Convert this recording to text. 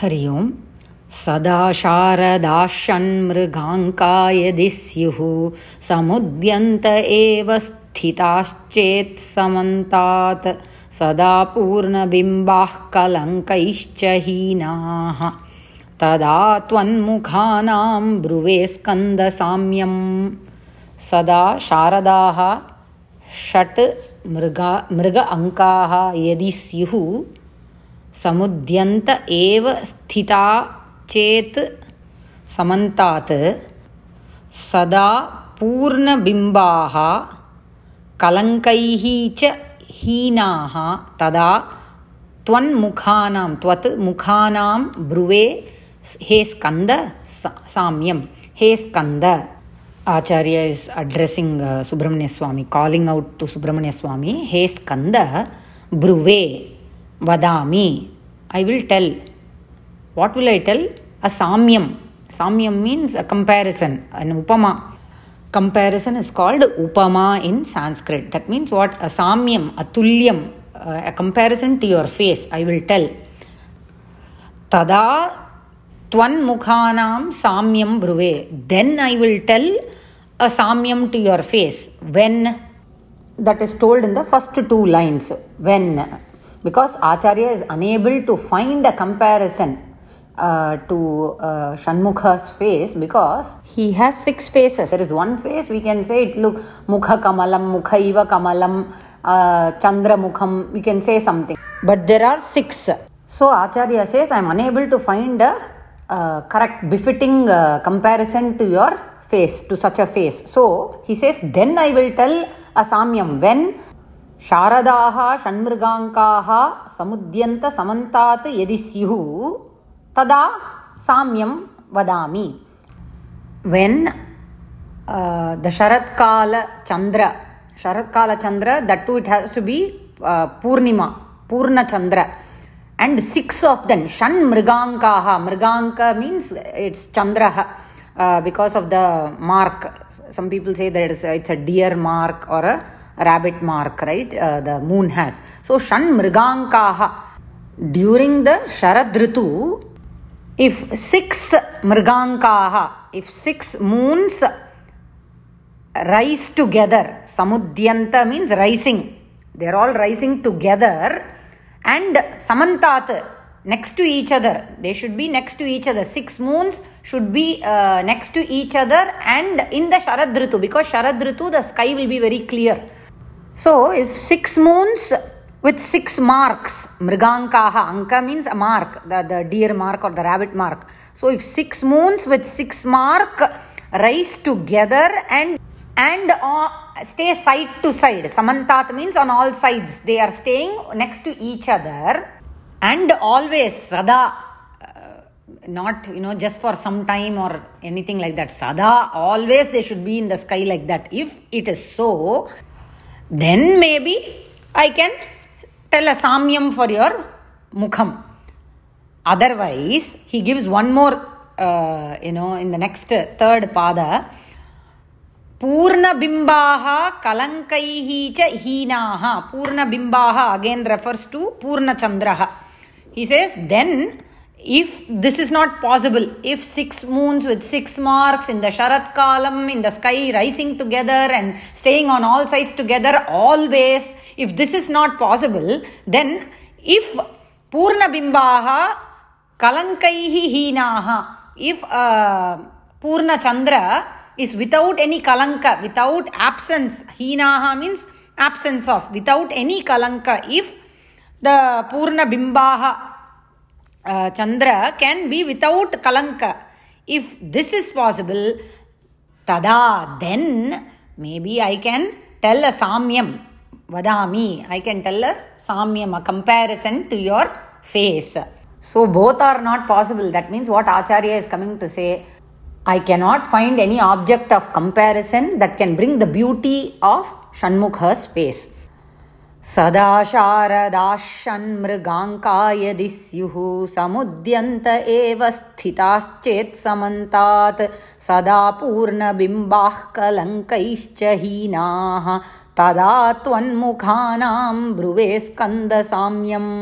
हरि ओम्। सदा शारदाशन्मृगाङ्का यदि स्युः समुद्यन्त एव स्थिताश्चेत् समन्तात् सदा पूर्णबिम्बाः कलङ्कैश्च हीनाः। तदा त्वन्मुखानां ब्रुवे स्कन्दसाम्यं सदा शारदाः षट् मृगा मृग अङ्काः यदि स्युः समुद्यन्त एव स्थिता चेत् समन्तात् सदा पूर्णबिम्बाः कलङ्कैः च हीनाः तदा त्वन्मुखानां त्वत् मुखानां ब्रुवे हे स्कन्द साम्यं हे Skanda. Acharya is addressing Subrahmanyaswami calling out to Subrahmanyaswami हे स्कन्द ब्रुवे। Vadami, I will tell. What will I tell? A Samyam. Samyam means a comparison, an Upama. Comparison is called Upama in Sanskrit. That means what? A Samyam, a Tulyam, a comparison to your face, I will tell. Tada Twanmukhanam Samyam Bruve. Then I will tell a Samyam to your face. When that is told in the first two lines. When because Acharya is unable to find a comparison uh, to uh, Shanmukha's face because he has six faces. There is one face, we can say it look Mukha Kamalam, Mukhaiva Kamalam, uh, Chandra Mukham, we can say something. But there are six. So Acharya says, I am unable to find a uh, correct, befitting uh, comparison to your face, to such a face. So he says, then I will tell a சாரதாக ஷண்மிருகாங்காக சமுத்தியந்த சமந்தாத் எதி ஸ்யு ததா சாமியம் வதாமி. When the uh, சரத்கால Chandra சரத்கால Chandra that do it has to be purnima Poornachandra and six of then ஷண் மிருகாங்காக மிருகாங்க means it's சந்திரஹ because of the mark some people say that it's it's a deer mark or a rabbit mark right? Uh, the moon has. So shan mrigankaha during the sharad ritu if six mrigankaha if six moons rise together samudyanta means rising. They're all rising together and samantat next to each other. They should be next to each other. Six moons should be uh, next to each other and in the sharad ritu because sharad ritu the sky will be very clear so if six moons with six marks mrigankaha anka means a mark the, the deer mark or the rabbit mark so if six moons with six mark rise together and and uh, stay side to side. Samantat means on all sides. They are staying next to each other and always sada. Uh, not you know just for some time or anything like that sada always they should be in the sky like that if it is so then maybe i can tell a samyam for your mukham otherwise he gives one more uh, you know in the next third pada पूर्णबिम्बाः कलङ्कैः च हीनाः पूर्णबिम्बाः again refers to पूर्णचन्द्रः हि sees then if this is not possible if six moons with six marks in the sharat kalam in the sky rising together and staying on all sides together always if this is not possible then if purna bimbaha kalankaihi hinaha if uh, purna chandra is without any kalanka, without absence. Hinaha means absence of, without any kalanka. If the Purna Bimbaha uh, Chandra can be without kalanka, if this is possible, tada, then maybe I can tell a samyam, vadami, I can tell a samyam, a comparison to your face. So both are not possible. That means what Acharya is coming to say I cannot find any object of comparison that can bring the beauty of Shanmukha's face. सदा शारदाशन्मृगाङ्का यदि स्युः समुद्यन्त एव स्थिताश्चेत् समन्तात् सदा पूर्णबिम्बाः कलङ्कैश्च हीनाः तदा त्वन्मुखानां ब्रुवे स्कन्दसाम्यम्